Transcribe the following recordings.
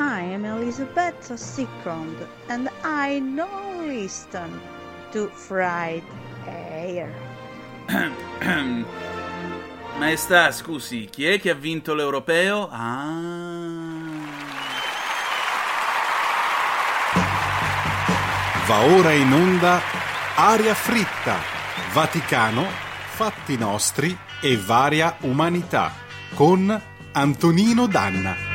I am Elizabeth Second and I don't listen to fried air. Maestà, scusi, chi è che ha vinto l'europeo? Ah. Va ora in onda Aria fritta, Vaticano, fatti nostri e varia umanità con Antonino Danna.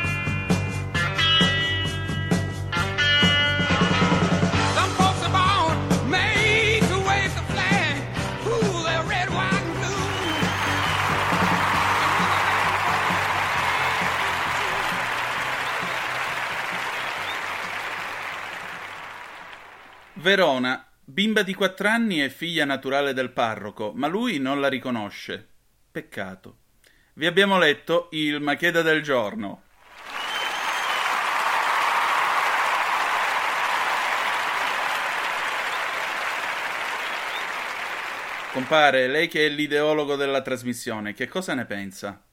Verona, bimba di 4 anni e figlia naturale del parroco, ma lui non la riconosce. Peccato. Vi abbiamo letto il Macheda del giorno. Compare, lei che è l'ideologo della trasmissione, che cosa ne pensa?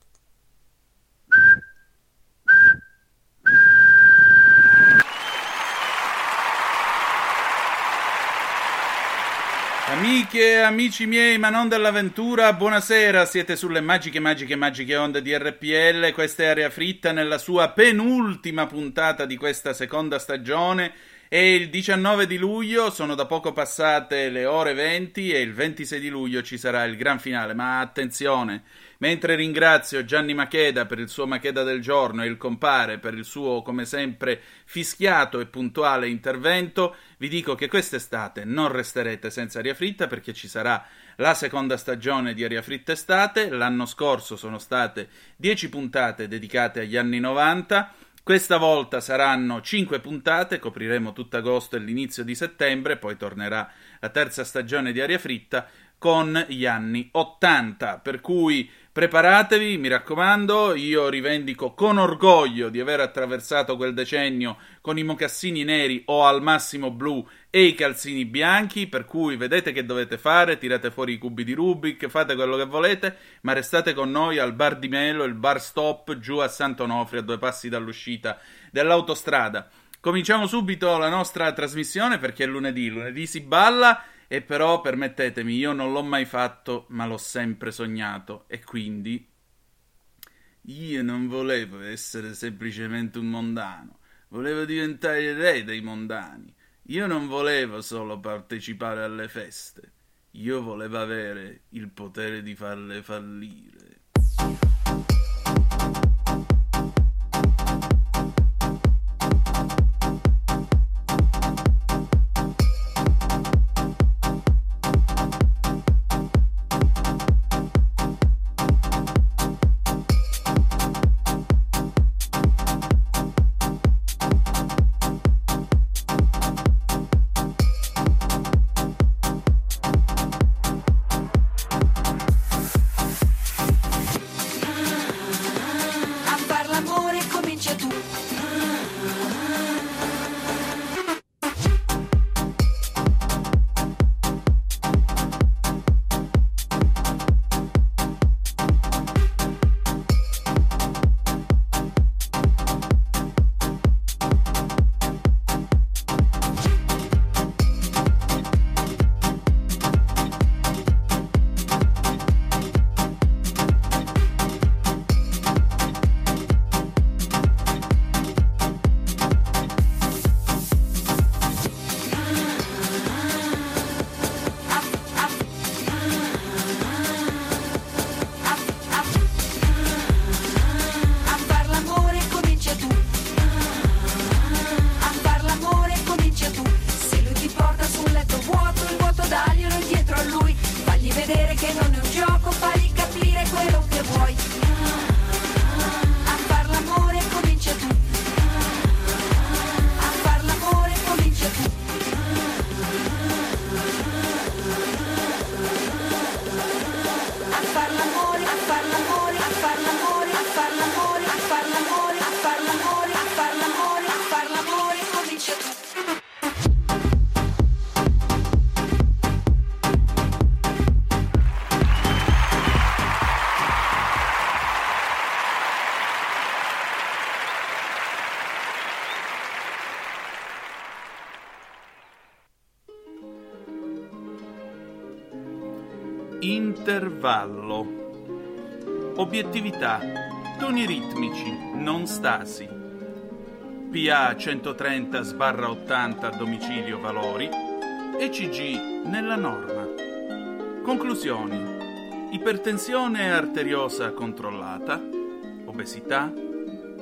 Amiche e amici miei, ma non dell'avventura, buonasera, siete sulle magiche, magiche, magiche onde di RPL, questa è Aria Fritta nella sua penultima puntata di questa seconda stagione e il 19 di luglio sono da poco passate le ore 20 e il 26 di luglio ci sarà il gran finale, ma attenzione, mentre ringrazio Gianni Macheda per il suo Macheda del giorno e il compare per il suo, come sempre, fischiato e puntuale intervento, vi dico che quest'estate non resterete senza aria fritta perché ci sarà la seconda stagione di Aria Fritta Estate. L'anno scorso sono state 10 puntate dedicate agli anni 90. Questa volta saranno 5 puntate, copriremo tutto agosto e l'inizio di settembre, poi tornerà la terza stagione di Aria Fritta con gli anni 80. Per cui preparatevi, mi raccomando, io rivendico con orgoglio di aver attraversato quel decennio con i mocassini neri o al massimo blu e i calzini bianchi, per cui vedete che dovete fare, tirate fuori i cubi di Rubik, fate quello che volete, ma restate con noi al bar di Melo, il bar stop giù a Sant'Onofri, a due passi dall'uscita dell'autostrada. Cominciamo subito la nostra trasmissione perché è lunedì, lunedì si balla e però permettetemi, io non l'ho mai fatto, ma l'ho sempre sognato e quindi io non volevo essere semplicemente un mondano, volevo diventare re dei mondani. Io non volevo solo partecipare alle feste, io volevo avere il potere di farle fallire. Intervallo. Obiettività. Toni ritmici, non stasi. PA 130 sbarra 80 domicilio valori. ECG nella norma. Conclusioni. Ipertensione arteriosa controllata. Obesità.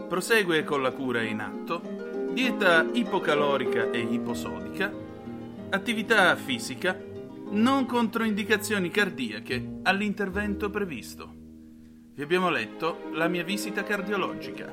Prosegue con la cura in atto. Dieta ipocalorica e iposodica. Attività fisica. Non controindicazioni cardiache all'intervento previsto. Vi abbiamo letto la mia visita cardiologica.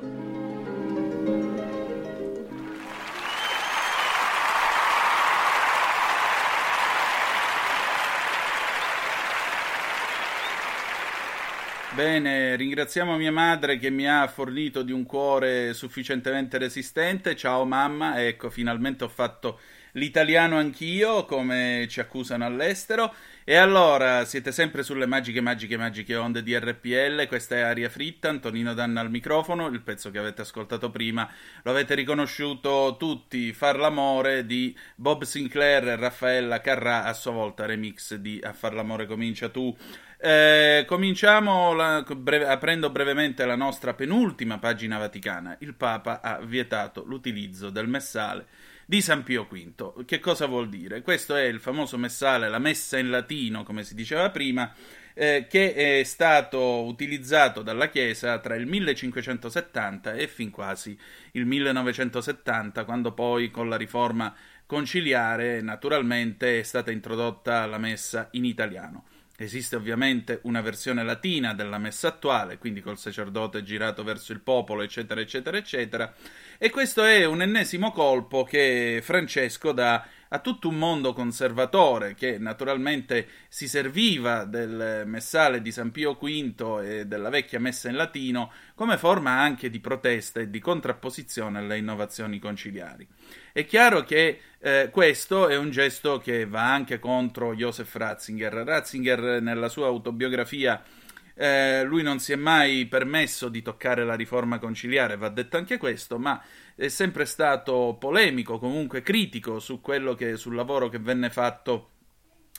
Bene, ringraziamo mia madre che mi ha fornito di un cuore sufficientemente resistente. Ciao mamma, ecco, finalmente ho fatto l'italiano anch'io, come ci accusano all'estero. E allora, siete sempre sulle magiche, magiche, magiche onde di RPL. Questa è Aria Fritta, Antonino Danna al microfono. Il pezzo che avete ascoltato prima lo avete riconosciuto tutti. Far l'amore di Bob Sinclair e Raffaella Carrà, a sua volta remix di A far l'amore comincia tu. Eh, cominciamo la, breve, aprendo brevemente la nostra penultima pagina vaticana. Il Papa ha vietato l'utilizzo del messale di San Pio V. Che cosa vuol dire? Questo è il famoso messale, la messa in latino, come si diceva prima, eh, che è stato utilizzato dalla Chiesa tra il 1570 e fin quasi il 1970, quando poi con la riforma conciliare naturalmente è stata introdotta la messa in italiano. Esiste ovviamente una versione latina della messa attuale, quindi col sacerdote girato verso il popolo, eccetera, eccetera, eccetera. E questo è un ennesimo colpo che Francesco dà a tutto un mondo conservatore che naturalmente si serviva del messale di San Pio V e della vecchia messa in latino come forma anche di protesta e di contrapposizione alle innovazioni conciliari. È chiaro che eh, questo è un gesto che va anche contro Joseph Ratzinger. Ratzinger nella sua autobiografia eh, lui non si è mai permesso di toccare la riforma conciliare, va detto anche questo, ma è sempre stato polemico, comunque critico su che, sul lavoro che venne fatto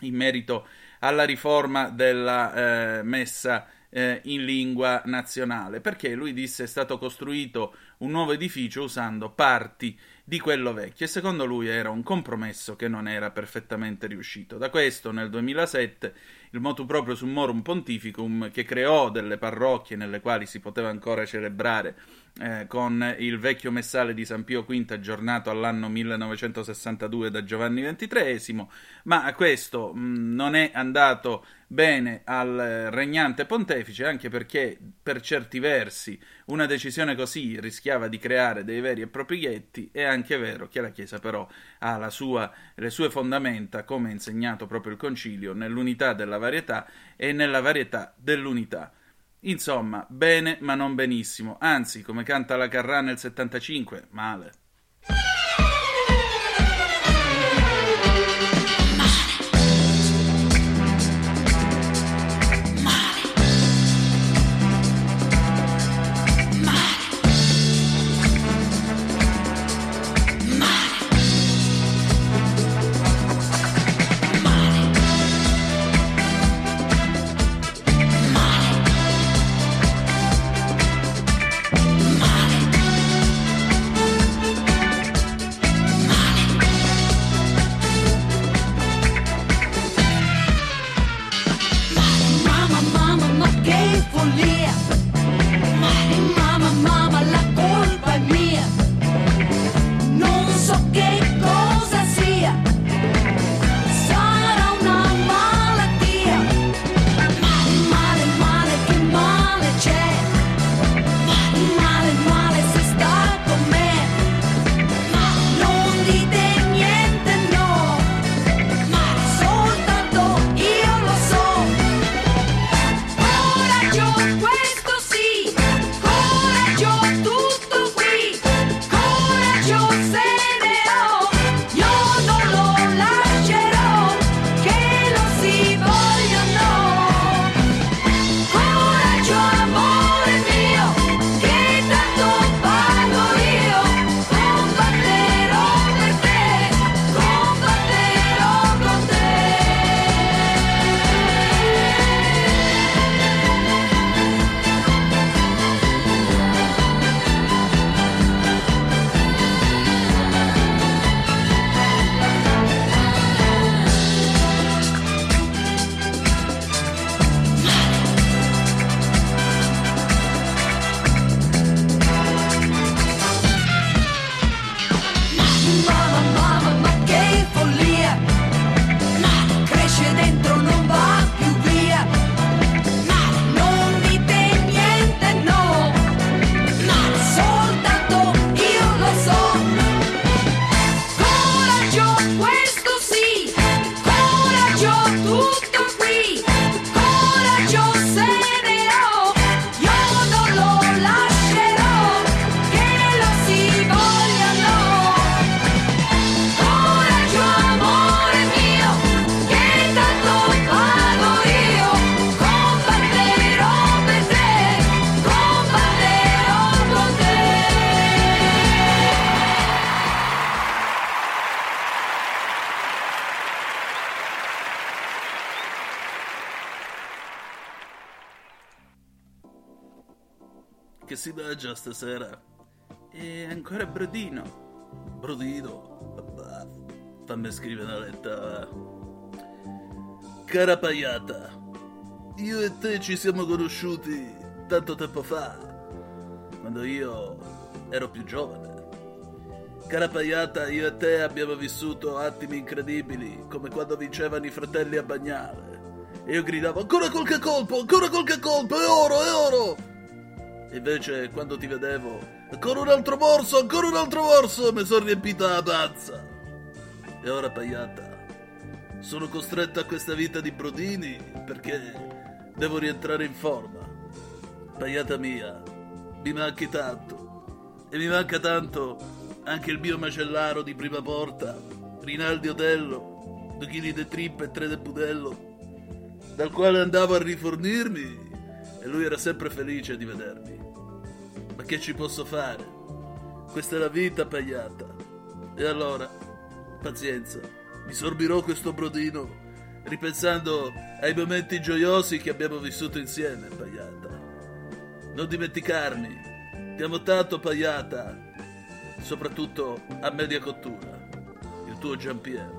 in merito alla riforma della eh, messa eh, in lingua nazionale, perché lui disse è stato costruito un nuovo edificio usando parti di quello vecchio e secondo lui era un compromesso che non era perfettamente riuscito. Da questo nel 2007 il motu proprio summorum pontificum che creò delle parrocchie nelle quali si poteva ancora celebrare eh, con il vecchio messale di San Pio V aggiornato all'anno 1962 da Giovanni XXIII, ma questo mh, non è andato bene al regnante pontefice anche perché per certi versi una decisione così rischiava di creare dei veri e propri ghetti è anche vero che la Chiesa però ha sua, le sue fondamenta come ha insegnato proprio il concilio nell'unità della varietà e nella varietà dell'unità Insomma, bene ma non benissimo, anzi, come canta la Carrà nel 75, male. Male. Si mangia stasera? E ancora Brodino. Brodino? Vabbè, fammi scrivere una lettera. Cara Paiata, io e te ci siamo conosciuti tanto tempo fa, quando io ero più giovane. Cara Paiata, io e te abbiamo vissuto attimi incredibili, come quando vincevano i fratelli a Bagnale. E io gridavo ancora qualche colpo, ancora qualche colpo, è oro, è oro! Invece quando ti vedevo, ancora un altro morso, ancora un altro morso, mi sono riempita la panza. E ora Paiata, sono costretto a questa vita di brodini perché devo rientrare in forma. Paiata mia, mi manchi tanto. E mi manca tanto anche il mio macellaro di prima porta, Rinaldi Otello, due chili di trippa e tre di budello, dal quale andavo a rifornirmi e lui era sempre felice di vedermi. Che ci posso fare? Questa è la vita pagliata. E allora, pazienza, mi sorbirò questo brodino ripensando ai momenti gioiosi che abbiamo vissuto insieme, pagliata. Non dimenticarmi, ti amo tanto, pagliata, soprattutto a media cottura. Il tuo Giampiero.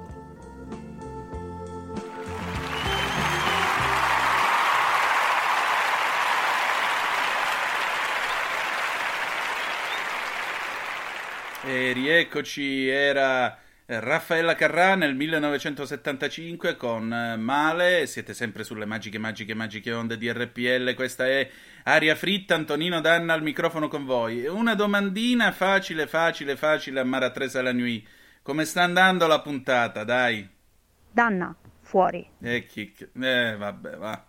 E rieccoci, era Raffaella Carrà nel 1975 con eh, Male, siete sempre sulle magiche, magiche, magiche onde di RPL, questa è Aria Fritta, Antonino Danna al microfono con voi. Una domandina facile, facile, facile a Mara Tresa la Nuit. Come sta andando la puntata, dai? Danna, fuori. Eh, chi... eh vabbè, va.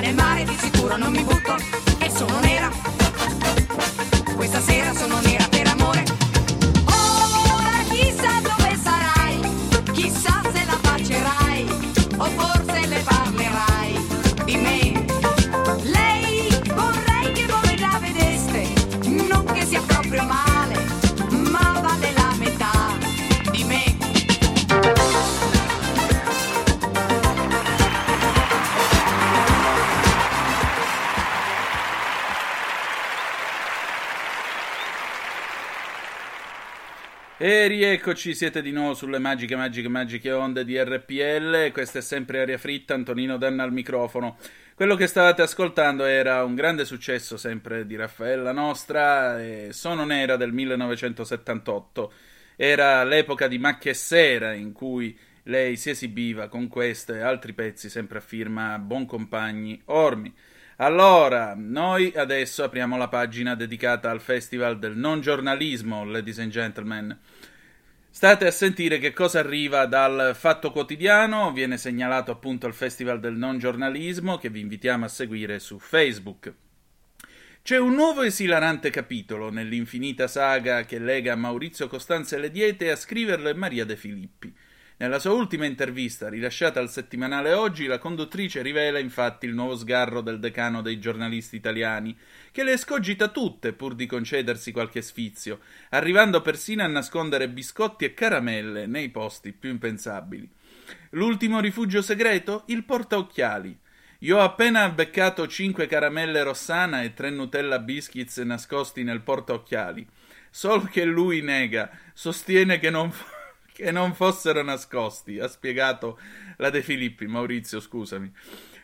Ma nel mare di sicuro non mi butto E rieccoci, siete di nuovo sulle magiche, magiche, magiche onde di RPL. Questa è sempre Aria Fritta, Antonino Danna al microfono. Quello che stavate ascoltando era un grande successo sempre di Raffaella Nostra, e Sono Nera del 1978. Era l'epoca di Macchia e Sera in cui lei si esibiva con questo e altri pezzi sempre a firma Boncompagni Ormi. Allora, noi adesso apriamo la pagina dedicata al Festival del non giornalismo, ladies and gentlemen. State a sentire che cosa arriva dal Fatto Quotidiano, viene segnalato appunto il Festival del non giornalismo che vi invitiamo a seguire su Facebook. C'è un nuovo esilarante capitolo nell'infinita saga che lega Maurizio Costanzo e le diete e a scriverlo è Maria De Filippi. Nella sua ultima intervista, rilasciata al settimanale Oggi, la conduttrice rivela infatti il nuovo sgarro del decano dei giornalisti italiani, che le escogita tutte pur di concedersi qualche sfizio, arrivando persino a nascondere biscotti e caramelle nei posti più impensabili. L'ultimo rifugio segreto? Il portaocchiali. Io ho appena beccato cinque caramelle Rossana e tre Nutella Biscuits nascosti nel portaocchiali. Solo che lui nega, sostiene che non che non fossero nascosti, ha spiegato la De Filippi, Maurizio, scusami.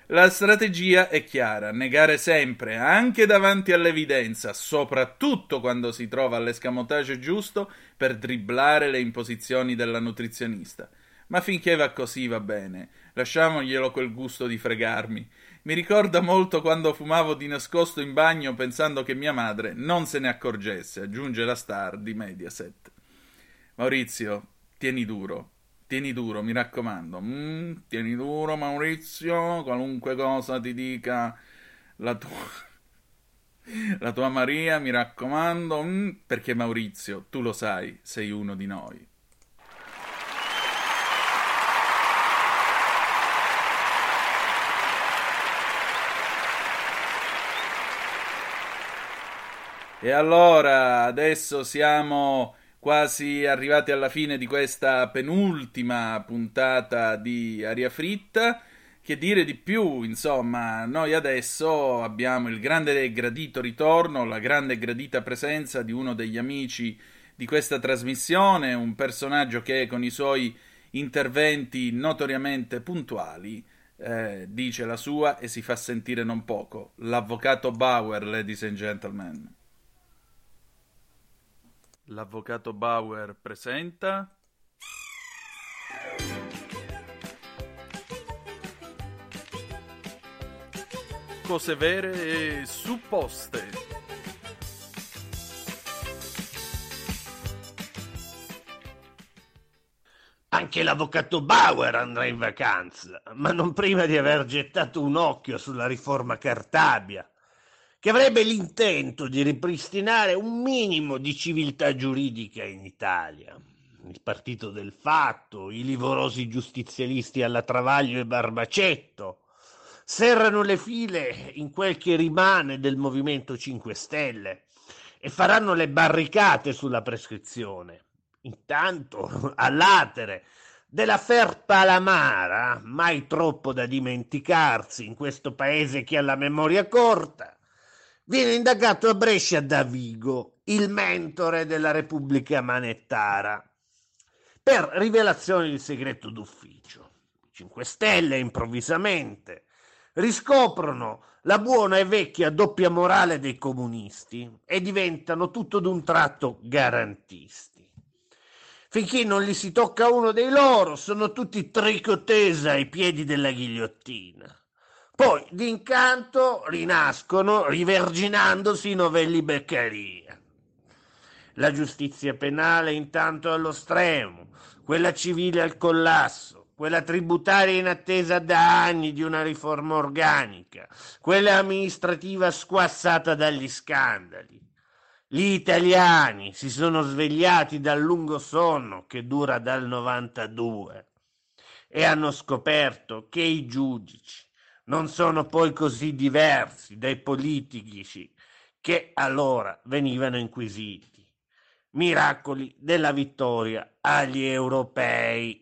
La strategia è chiara, negare sempre, anche davanti all'evidenza, soprattutto quando si trova all'escamotage giusto per dribblare le imposizioni della nutrizionista. Ma finché va così va bene, lasciamoglielo quel gusto di fregarmi. Mi ricorda molto quando fumavo di nascosto in bagno pensando che mia madre non se ne accorgesse, aggiunge la star di Mediaset. Maurizio, tieni duro, tieni duro, mi raccomando. Mm, tieni duro, Maurizio, qualunque cosa ti dica la tua. La tua Maria, mi raccomando, mm, perché Maurizio, tu lo sai, sei uno di noi. E allora, adesso siamo quasi arrivati alla fine di questa penultima puntata di Aria Fritta. Che dire di più, insomma, noi adesso abbiamo il grande e gradito ritorno, la grande e gradita presenza di uno degli amici di questa trasmissione, un personaggio che con i suoi interventi notoriamente puntuali eh, dice la sua e si fa sentire non poco. L'avvocato Bauer, ladies and gentlemen. L'avvocato Bauer presenta. Cose vere e supposte. Anche l'avvocato Bauer andrà in vacanza, ma non prima di aver gettato un occhio sulla riforma Cartabia, che avrebbe l'intento di ripristinare un minimo di civiltà giuridica in Italia. Il partito del fatto, i livorosi giustizialisti alla Travaglio e Barbacetto serrano le file in quel che rimane del Movimento 5 Stelle e faranno le barricate sulla prescrizione. Intanto, all'atere dell'affair Palamara, mai troppo da dimenticarsi in questo paese che ha la memoria corta, viene indagato a Brescia da Vigo, il mentore della Repubblica Manettara, per rivelazione di segreto d'ufficio. I 5 Stelle improvvisamente riscoprono la buona e vecchia doppia morale dei comunisti e diventano tutto d'un tratto garantisti. Finché non gli si tocca uno dei loro, sono tutti tricotesa ai piedi della ghigliottina. Poi d'incanto rinascono riverginandosi i novelli Beccaria. La giustizia penale intanto allo stremo, quella civile al collasso, quella tributaria in attesa da anni di una riforma organica, quella amministrativa squassata dagli scandali. Gli italiani si sono svegliati dal lungo sonno che dura dal 92 e hanno scoperto che i giudici non sono poi così diversi dai politici che allora venivano inquisiti. Miracoli della vittoria agli europei.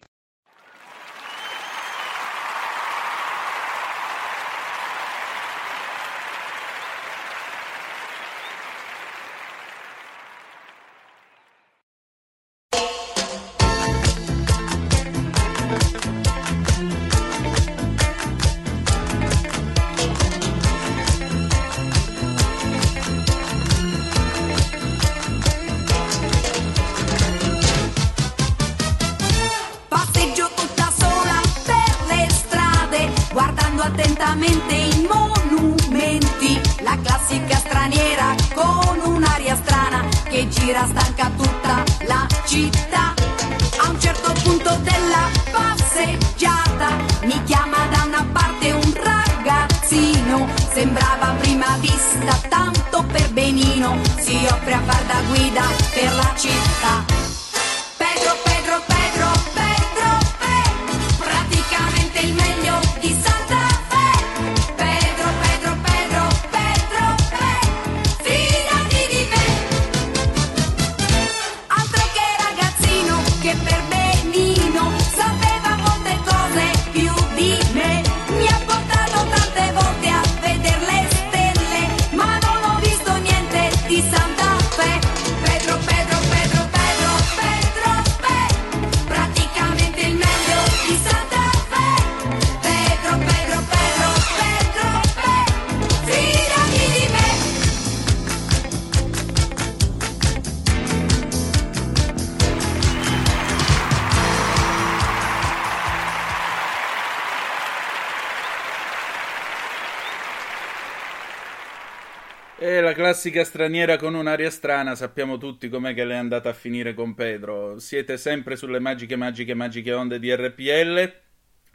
Classica straniera con un'aria strana, sappiamo tutti com'è che le è andata a finire con Pedro. Siete sempre sulle magiche, magiche, magiche onde di RPL.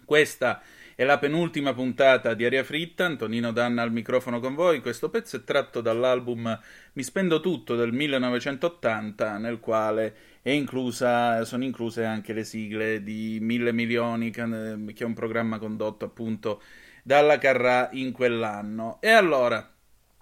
Questa è la penultima puntata di Aria Fritta. Antonino Danna al microfono con voi. Questo pezzo è tratto dall'album Mi spendo tutto del 1980, nel quale inclusa, sono incluse anche le sigle di Mille Milioni, che che è un programma condotto appunto dalla Carrà in quell'anno. E allora.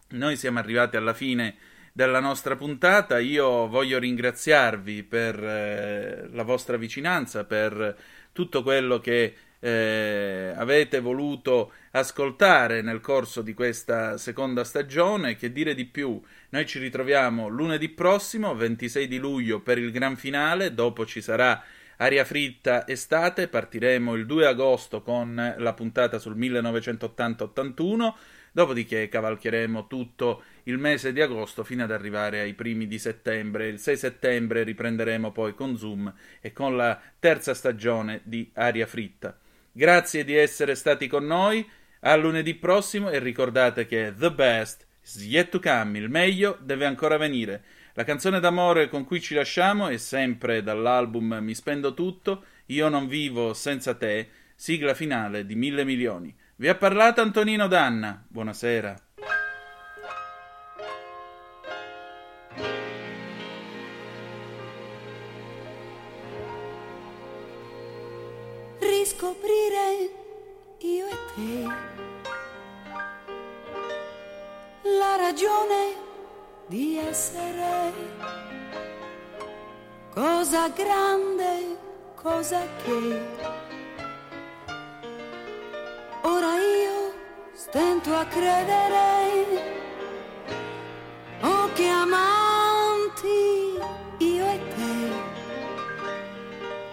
Noi siamo arrivati alla fine della nostra puntata. Io voglio ringraziarvi per eh, la vostra vicinanza, per tutto quello che eh, avete voluto ascoltare nel corso di questa seconda stagione. Che dire di più? Noi ci ritroviamo lunedì prossimo, 26 di luglio, per il gran finale. Dopo ci sarà Aria fritta estate. Partiremo il 2 agosto con la puntata sul 1980-81. Dopodiché cavalcheremo tutto il mese di agosto fino ad arrivare ai primi di settembre. Il 6 settembre riprenderemo poi con Zoom e con la terza stagione di Aria Fritta. Grazie di essere stati con noi. A lunedì prossimo e ricordate che The Best is yet to come, il meglio deve ancora venire. La canzone d'amore con cui ci lasciamo è sempre dall'album Mi spendo tutto, Io non vivo senza te, sigla finale di Mille Milioni. Vi ha parlato Antonino Danna. Buonasera. riscoprire io e te la ragione di essere cosa grande, cosa che stento a credere oh che amanti io e te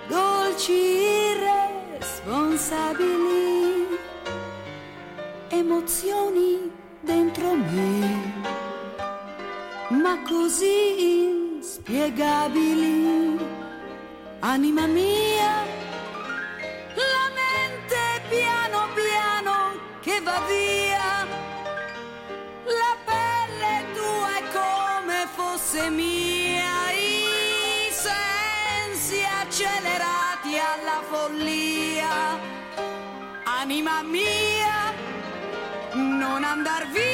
dolci irresponsabili, emozioni dentro me, ma così inspiegabili, anima mia, va via, la pelle tua è come fosse mia, i sensi accelerati alla follia, anima mia, non andar via.